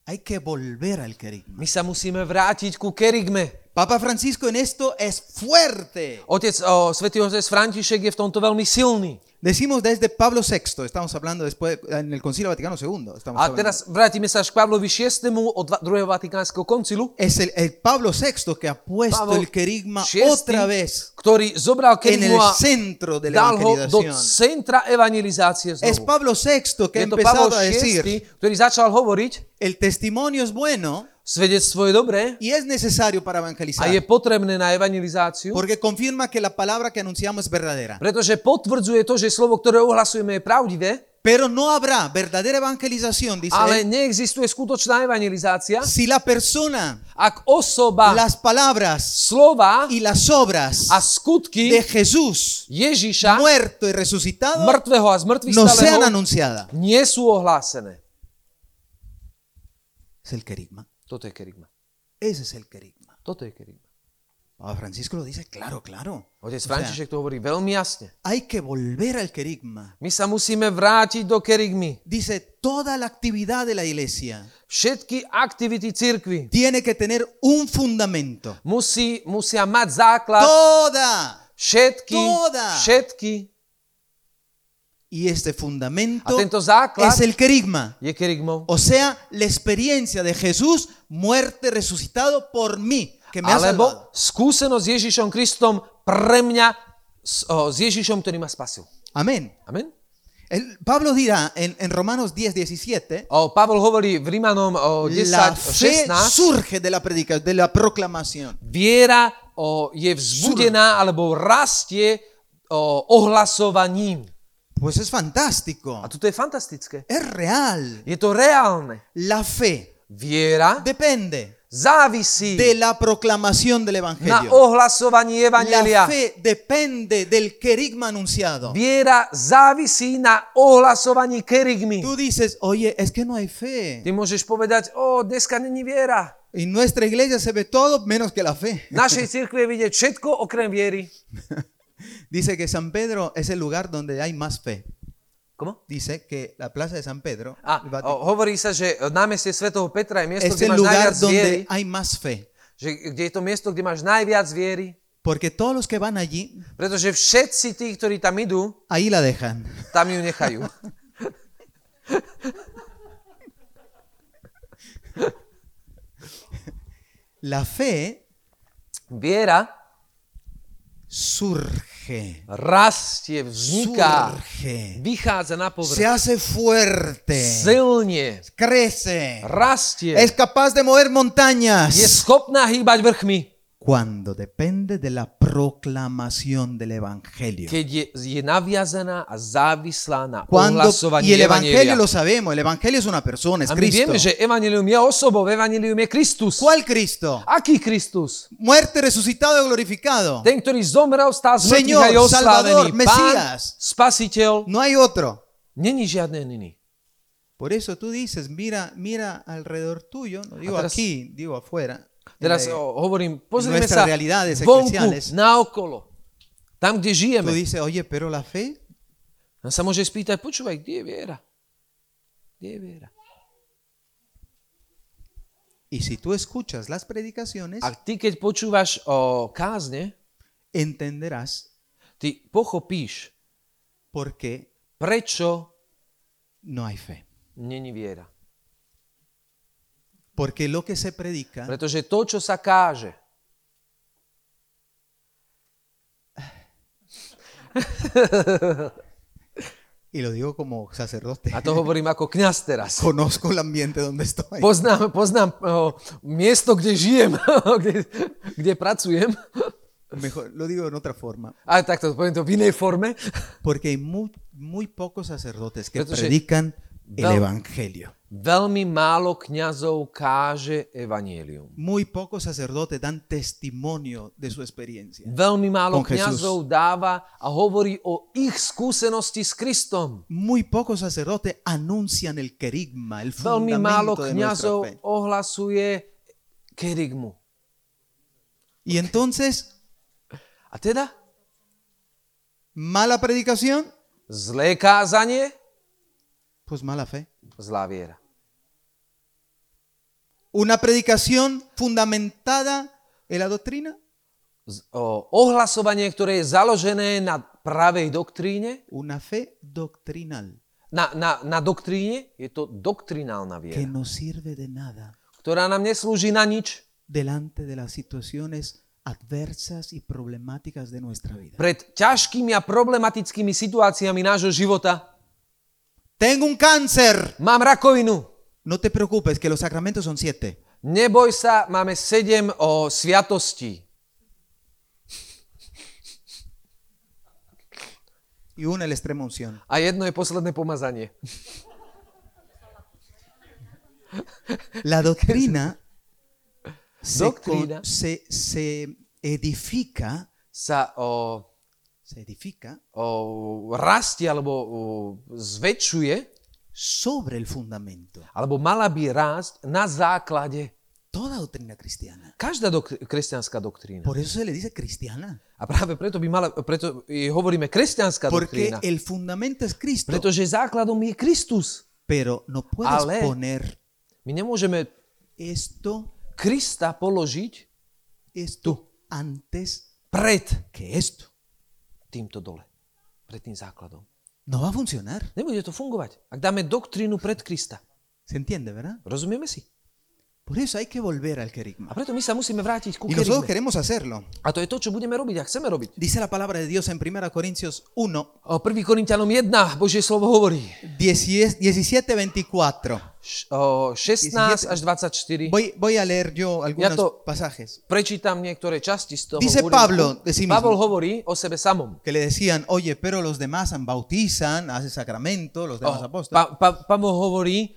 Hay que volver al querigma. My sa musíme vrátiť ku kerigme. Papa Francisco en esto es fuerte. Otec, o, svätý otec František je v tomto veľmi silný. Decimos desde Pablo VI, estamos hablando después en el Concilio Vaticano II. Estamos A teraz vrátime sa až k Pavlovi VI. od druhého vatikánskeho koncilu, Es el, el Pablo VI que ha puesto Pavol el querigma VI, otra vez ktorý zobral en el centro de la dal ho do evangelización. centra evangelizácie Es znovu. Pablo VI que ha Je to Pavol empezado a VI, decir, ktorý začal hovoriť, el testimonio es bueno svedectvo je dobré y es necesario para a evangelizar. je potrebné na evangelizáciu, Porque confirma que la palabra que anunciamos es verdadera. pretože potvrdzuje to, že slovo, ktoré ohlasujeme, je pravdivé, Pero no habrá verdadera evangelización, dice ale él, neexistuje skutočná evangelizácia, si la persona, ak osoba, las palabras slova y las obras a skutky de Jesús Ježiša, muerto y resucitado mŕtvého a no sean anunciadas. nie sú ohlásené. Es el querigma. Toto je kerygma. Ese es el querigma. Toto je kerygma. Papa Francisco lo dice claro, claro. Otec O sea, František to hovorí veľmi jasne. hay que volver al querigma. My sa musíme vrátiť do kerygmy. Dice, toda la actividad de la iglesia Všetky aktivity cirkvy tiene que tener un fundamento. musí, musia mať základ. Toda. Všetky, Toda. všetky. Y este fundamento es el querigma. O sea, la experiencia de Jesús muerte resucitado por mí, que me ha salvado. skúsenosť s Ježišom Kristom pre mňa s, o, s Ježišom, ktorý ma spasil. Amén. Amen. El- Pablo dirá en, en Romanos 10, 17, O, Pavol hovorí v Rímanom o 10, la fe 16, surge de la predica, de la proclamación. viera o, je vzbudená alebo rastie o, ohlasovaním. Pues es fantástico. A toto je fantastické. Es real. Je to reálne. La fe Viera depende závisí de la proclamación del na Evangelio. ohlasovaní La Evangelia. fe depende del querigma anunciado. Viera závisí na ohlasovaní kerygmy. Tú dices, oye, es que no hay fe. Ty môžeš povedať, o, dneska není viera. En nuestra iglesia se ve todo menos que la fe. V našej cirkvi je vidieť všetko okrem viery. Dice que San Pedro es el lugar donde hay más fe. Komo? Dice que la plaza de San Pedro A el Vaticano, o, hovorí sa, že námestie svätého Petra je miesto, es kde el máš lugar najviac viery. donde hay más fe. Že, kde je to miesto, kde máš najviac viery. Porque todos los que van allí, Pretože všetci tí, ktorí tam idú, ahí la dejan. tam ju nechajú. La fe Viera surge, rastie, vzniká, surge, vychádza na se povrch. hace fuerte, Silne, crece, rastie, es capaz de mover je montañas schopná hýbať vrchmi. Cuando depende de la proclamación del Evangelio. keď je, je naviazaná a závislá na Cuando, y el Evangelio lo sabemos, el Evangelio es una persona, es A my Cristo. vieme, že Evangelium je osobou, Evangelium je Kristus. ¿Cuál Cristo? Aký Kristus? Muerte, resucitado y glorificado. Ten, ktorý zomrel, stál z mŕtvych Señor, a je Salvador. Pán, Mesías. spasiteľ, No hay otro. není žiadny iný. Por eso tú dices, mira, mira alrededor tuyo, no digo teraz- aquí, digo afuera. Teraz Eh, o, hovorím, pozrieme nuestras realidades eclesiales. naokolo. Tam, Tú žijeme. dices, oye, pero la fe, A sa môže spýtať, počúvaj, kde je viera? Kde je viera? y si tú escuchas las predicaciones, A ty, keď počúvaš o kázne, entenderás ty pochopíš, por qué prečo no hay fe. není viera. Porque lo que se predica Pretože to, čo sa káže, y lo digo como sacerdote, a to hovorím ako kňaz teraz, conozco el ambiente donde estoy. poznám, poznám o, miesto, kde žijem, kde, kde pracujem, Mejor, lo digo en otra forma, ale takto poviem to v inej forme, porque hay muy, muy pocos sacerdotes que Pretože predican veľ- evangelio. veľmi málo kňazov káže evanielium. Muy pocos sacerdotes dan testimonio de su experiencia. Veľmi málo Con Jesús. kňazov dáva a hovorí o ich skúsenosti s Kristom. Muy pocos sacerdotes anuncian el querigma, el Veľmi málo kňazov ohlasuje. Y entonces, A teda mala predicación, zlé kázanie, pues mala fe. zlá viera. Una predicación fundamentada en la doctrina, ohlasovanie, ktoré je založené na pravej doktríne, una fe doctrinal na, na, na doktríne, je to doktrinálna que viera, no sirve de nada ktorá nám neslúži na nič delante de las situaciones adversas y problemáticas de nuestra vida. pred ťažkými a problematickými situáciami nášho života. Tengo un cáncer. Mám rakovinu. No te preocupes, que los sacramentos son siete. Neboj sa, máme sedem o sviatostí. Y una el extrema unción. A jedno je posledné pomazanie. La doctrina se, Doctrina. con- se, se edifica, Sa o, se edifica o, rastie alebo o, zväčšuje, sobre el fundamento. alebo mala by rásť na základe. Toda doctrina cristiana. Každá dok- kresťanská doktrína. Por eso se le dice cristiana. A práve preto by mala, preto hovoríme kresťanská Porque doktrína. el fundamento es Cristo. Pretože základom je Kristus. Pero no puedes Ale- poner My nemôžeme esto, Krista položiť esto antes pred que esto. Týmto dole. Pred tým základom. No va a funcionar. Nebude to fungovať. Ak dáme doktrínu pred Krista. ¿Se entiende, verdad? Rozumieme si? Por eso hay que volver al A querigma. preto my sa musíme vrátiť ku Y nosotros queremos hacerlo. A to je to, čo budeme robiť a chceme robiť. Dice la palabra de Dios en 1 Corintios 1, O 1. Korintianom 1, Božie slovo hovorí. 17-24. Š- o 16 až 24. Voy, voy a leer yo algunos to- pasajes Prečítam niektoré časti z toho Dice. Pablo de sí mismo. Pavol hovorí o sebe samom. que le decían, oye, pero los demás bautizan, hacen sacramento, los demás O, apóstoles. pa, pa, Pavol hovorí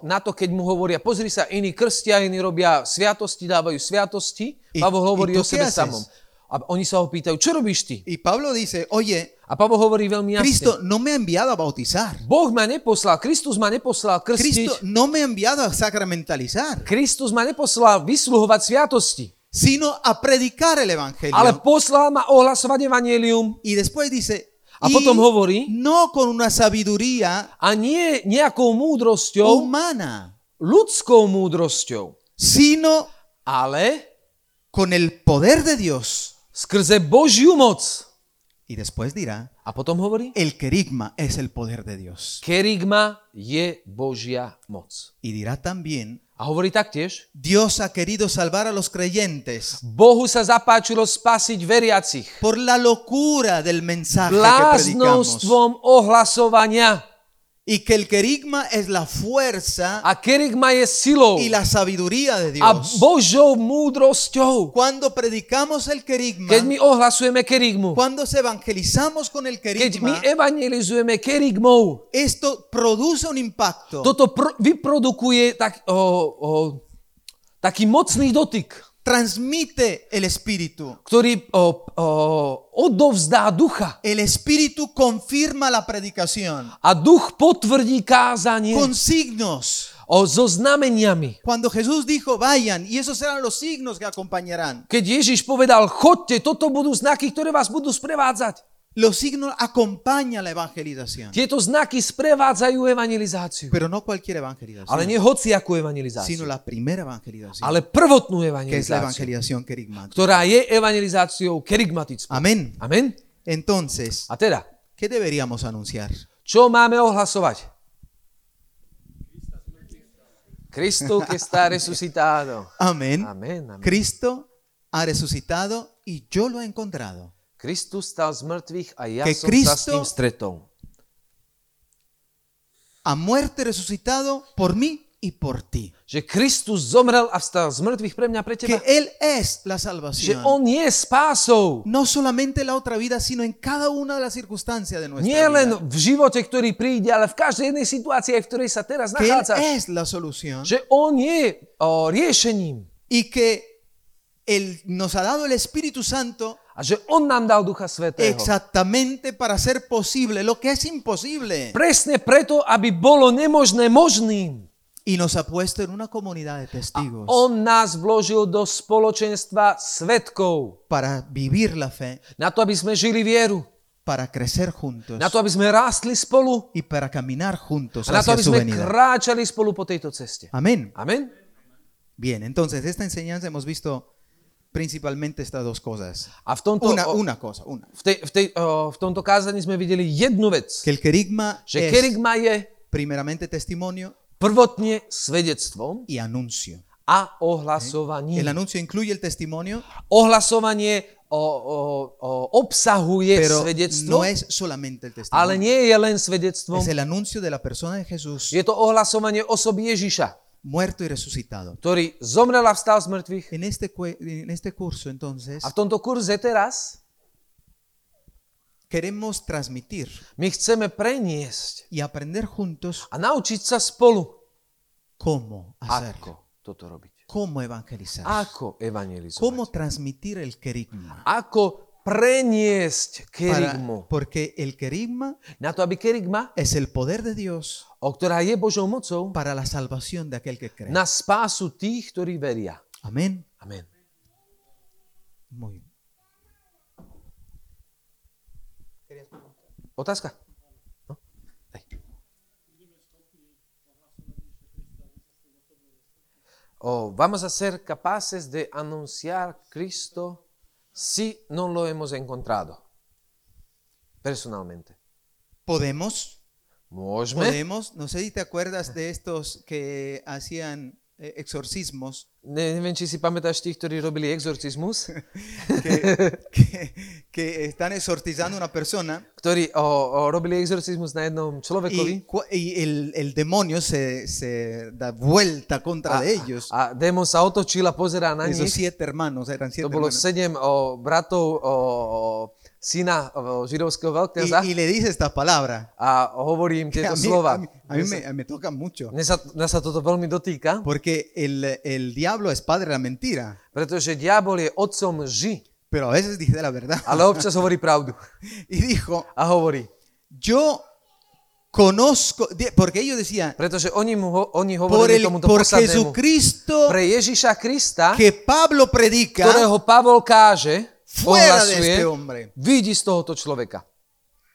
na to, keď mu hovoria, pozri sa, iní krstia, iní robia sviatosti, dávajú sviatosti. I- Pavol hovorí i o sebe samom. A oni sa ho pýtajú, čo robíš ty? Y Pablo dice, oye, A Pavol hovorí veľmi jasne. Cristo no me ha enviado a bautizar. Boh ma neposlal, Kristus ma neposlal Cristo krstiť, no me ha enviado a sacramentalizar, Kristus ma neposlal vysluhovať sviatosti, sino a predicar el evangelio. ale poslal ma ohlasovať evanelium Y después dice, A potom hovorí- no con una sabiduría a nie nejakou múdrosťou, humana, ľudskou múdrosťou, sino ale con el poder de Dios. skrze Božiu moc. Y después dirá, A potom hovorí, el querigma es el poder de Dios. kerigma je Božia moc. Y dirá también, A hovorí taktiež, Dios ha querido salvar a los creyentes Bohu sa zapáčilo spasiť veriacich por la locura del mensaje que predicamos. ohlasovania. Y que el querigma es la fuerza A kerigma je silou y la sabiduría de a Dios. Božou múdrosťou. Cuando predicamos el querigma, Keď my ohlasujeme kerigmu, cuando se evangelizamos con el keď querigma, my evangelizujeme kerigmou, esto produce un impacto. toto pr- vyprodukuje tak, o, o, taký mocný dotyk, Transmite el espíritu. ktorý o, o, odovzdá ducha. El espíritu confirma la predicación A duch potvrdí kázanie con signos. o, so znameniami. Cuando Jesús dijo, vayan, y esos serán los signos que acompañarán. Keď Ježiš povedal, chodte, toto budú znaky, ktoré vás budú sprevádzať. Los signos acompañan la evangelización. Tieto znaky sprevádzajú evangelizáciu. Pero no cualquier evangelización, Ale nie hociakú sino evangelizáciu. la primera evangelización, Ale prvotnú que es la evangelizáciu, evangelización querigmática. ktorá je evangelizáciou kerigmatickou. Amén. Amen? Entonces, A teda, ¿qué deberíamos anunciar? čo máme ohlasovať? Cristo que está resucitado. Amén. Amén, amén. Cristo ha resucitado y yo lo he encontrado. Kristus stal z mŕtvych a ja Que som sa s Cristo- stretol. A muerte resucitado por mí y por ti. Že Kristus zomrel a vstal z mŕtvych pre mňa, pre Que. Él es la Že salvación. On je spásou. No solamente en la otra vida, sino en cada una de las circunstancias de nuestra Nie len vida. v živote, ktorý príde, ale v každej jednej situácii, v ktorej sa teraz Que Él es la solución. Že On je o, riešením. Y que Él nos ha dado el Espíritu Santo A že On nám dal Ducha Svetého. exactamente para hacer posible lo que es imposible. Presne preto, aby bolo nemožné možným. Y nos ha puesto en una comunidad de testigos On nás vložil do spoločenstva svetkov. para vivir la fe, Na to, aby sme žili vieru. para crecer juntos Na to, aby sme rástli spolu. y para caminar juntos A na to, aby sme venida. kráčali spolu po tejto ceste. Amén. Amen? Bien, entonces esta enseñanza hemos visto principalmente estas dos cosas. A v tomto, Una, una cosa, una. v, tej, v, tej, o, v tomto kázaní sme videli jednu vec, Que el querigma že es kerygma je primeramente testimonio prvotne svedectvom y anuncio. a ohlasovaním. El anuncio incluye el testimonio, Ohlasovanie o, o, o, obsahuje pero svedectvo, no es solamente el ale testimonio. nie je len svedectvom. Es el anuncio de la persona de Jesús Je to ohlasovanie osoby Ježiša, muerto y resucitado. ktorý zomrel a vstal z mŕtvych. En este, cue- en este curso, entonces, A v tomto kurze teraz queremos transmitir my chceme preniesť y aprender juntos a naučiť sa spolu, cómo hacer, ako toto robiť. cómo evangelizar, Ako evangelizovať. cómo transmitir el querigma. Ako preniesť Para- kerygmu. porque el querigma Na to, aby kerygma, es el poder de Dios o ktorá je Božou mocou, para la salvación de aquel que cree. na spásu tých, ktorí veria. Amén. Amen. Muy bien. Otázka? No? O, vamos a ser capaces de anunciar Cristo si no lo hemos encontrado. Personalmente. Podemos, podemos, no sé si te acuerdas de estos que hacían eh, exorcismos, Ne, neviem, či si pamätáš tých, ktorí robili exorcizmus, que, que- que están exorcizando una persona ktorí o, o, robili exorcizmus na jednom y, človekovi cu- y el, el demonio se, se da vuelta contra de ellos. a démon sa otočil a pozerá na Esos nich. siete hermanos, eran siete To bolo hermanos. sedem o, bratov o, o, syna židovského veľkňaza Y, y le dice esta palabra. a hovorí im que tieto a mí, slova. a mí- a mí me, me toca mucho. Mne sa, mňa sa toto veľmi dotýka, Porque el, el diablo es padre de la mentira, pretože diabol je otcom lži, pero a veces dice la verdad. ale občas hovorí pravdu. Y dijo, A hovorí, yo conozco, porque ellos decían, pretože oni, mu, oni por, el, por Jesucristo pre Ježiša Krista, que Pablo predica, ktorého Pavol káže, fuera de este hombre. vidí z tohoto človeka.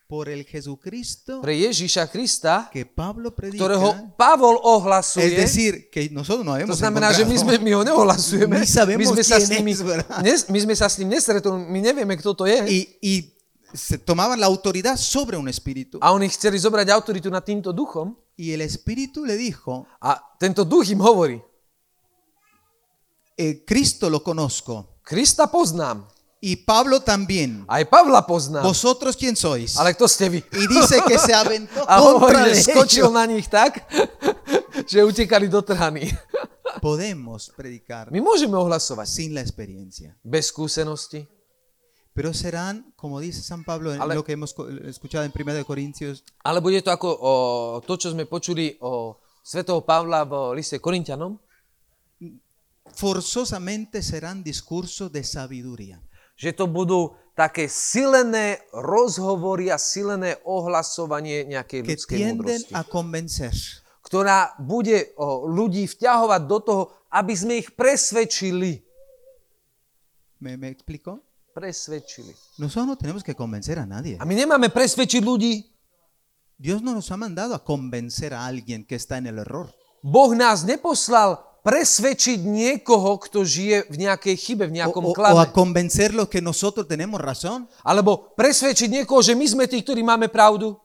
Por el Jesucristo Pre Ježiša Krista, que Pablo predica, ktorého Pavol ohlasuje, es decir, que nosotros no To znamená, že my, sme, my ho neohlasujeme. My my, sme sa s nimi, nes, my sme sa s ním nestretli, my nevieme, kto to je. y, y se tomaban la autoridad sobre un espíritu. A oni chceli zobrať autoritu nad týmto duchom Y el espíritu le dijo, a tento duch im hovorí, eh, Cristo lo conozco Krista poznám, y Pablo también. aj Pavla poznám, ¿Vosotros quién sois? ale kto ste vy? Y dice que se aventó A hovorí, contra de na nich tak, že utekali do trhany. Podemos predicar My môžeme ohlasovať sin la experiencia, bez skúsenosti, pero serán, como dice San Pablo en Ale- lo que hemos escuchado en 1 de Corintios, ale bude to ako o, to, čo sme počuli o svätého Pavla v liste Korintianom, forzosamente serán discursos de sabiduría. Že to budú také silené rozhovory a silené ohlasovanie nejakej que ľudskej múdrosti, a convencer, ktorá bude o, ľudí vťahovať do toho, aby sme ich presvedčili. ¿Me, me explico? Presvedčili. Nosotros no tenemos que convencer a nadie. A my nemáme presvedčiť ľudí. Dios no nos ha mandado a convencer a alguien que está en el error. Boh nás neposlal presvedčiť niekoho, kto žije v nejakej chybe, v O, nejakom o- o klame. a convencerlos que nosotros tenemos razón. Alebo presvedčiť niekoho, že my sme tí, ktorí máme pravdu.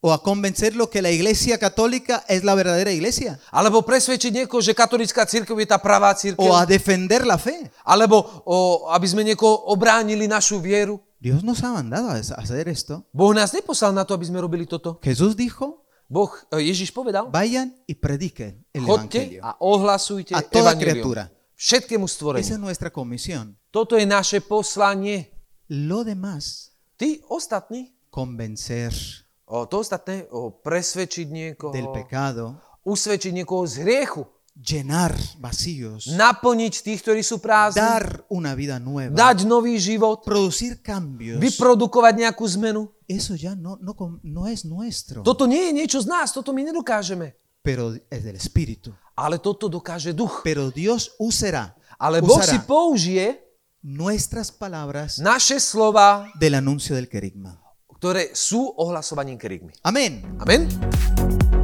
O a convencerlos que la iglesia católica es la verdadera iglesia. Alebo presvedčiť niekoho, že katolická církev je tá pravá církev. O a defender la fe. Alebo o, aby sme niekoho obránili našu vieru. Dios nos ha mandado a hacer esto. Boh nás neposlal na to, aby sme robili toto. Jesús dijo, Boh, e, Ježiš povedal, vayan y prediquen el chodte evangelio. a ohlasujte A toda evanelium. criatura. Všetkému Esa stvoreniu. es nuestra comisión. Toto je naše poslanie. Lo demás, Ty ostatní, convencer o, to ostatné, o, presvedčiť niekoho, del pecado, usvedčiť niekoho z hriechu, llenar vacíos, naplniť tých, ktorí sú prázdni, dar una vida nueva, dať nový život, producir cambios. vyprodukovať nejakú zmenu. Eso ya no, no, no es nuestro, Toto nie je niečo z nás, toto my nedokážeme. pero es del Espíritu. Ale toto dokáže duch. Pero Dios usará, Ale Boh si použije nuestras palabras naše slova, del anuncio del querigma. ktoré sú ohlasovaním kerygmy. Amén. Amen?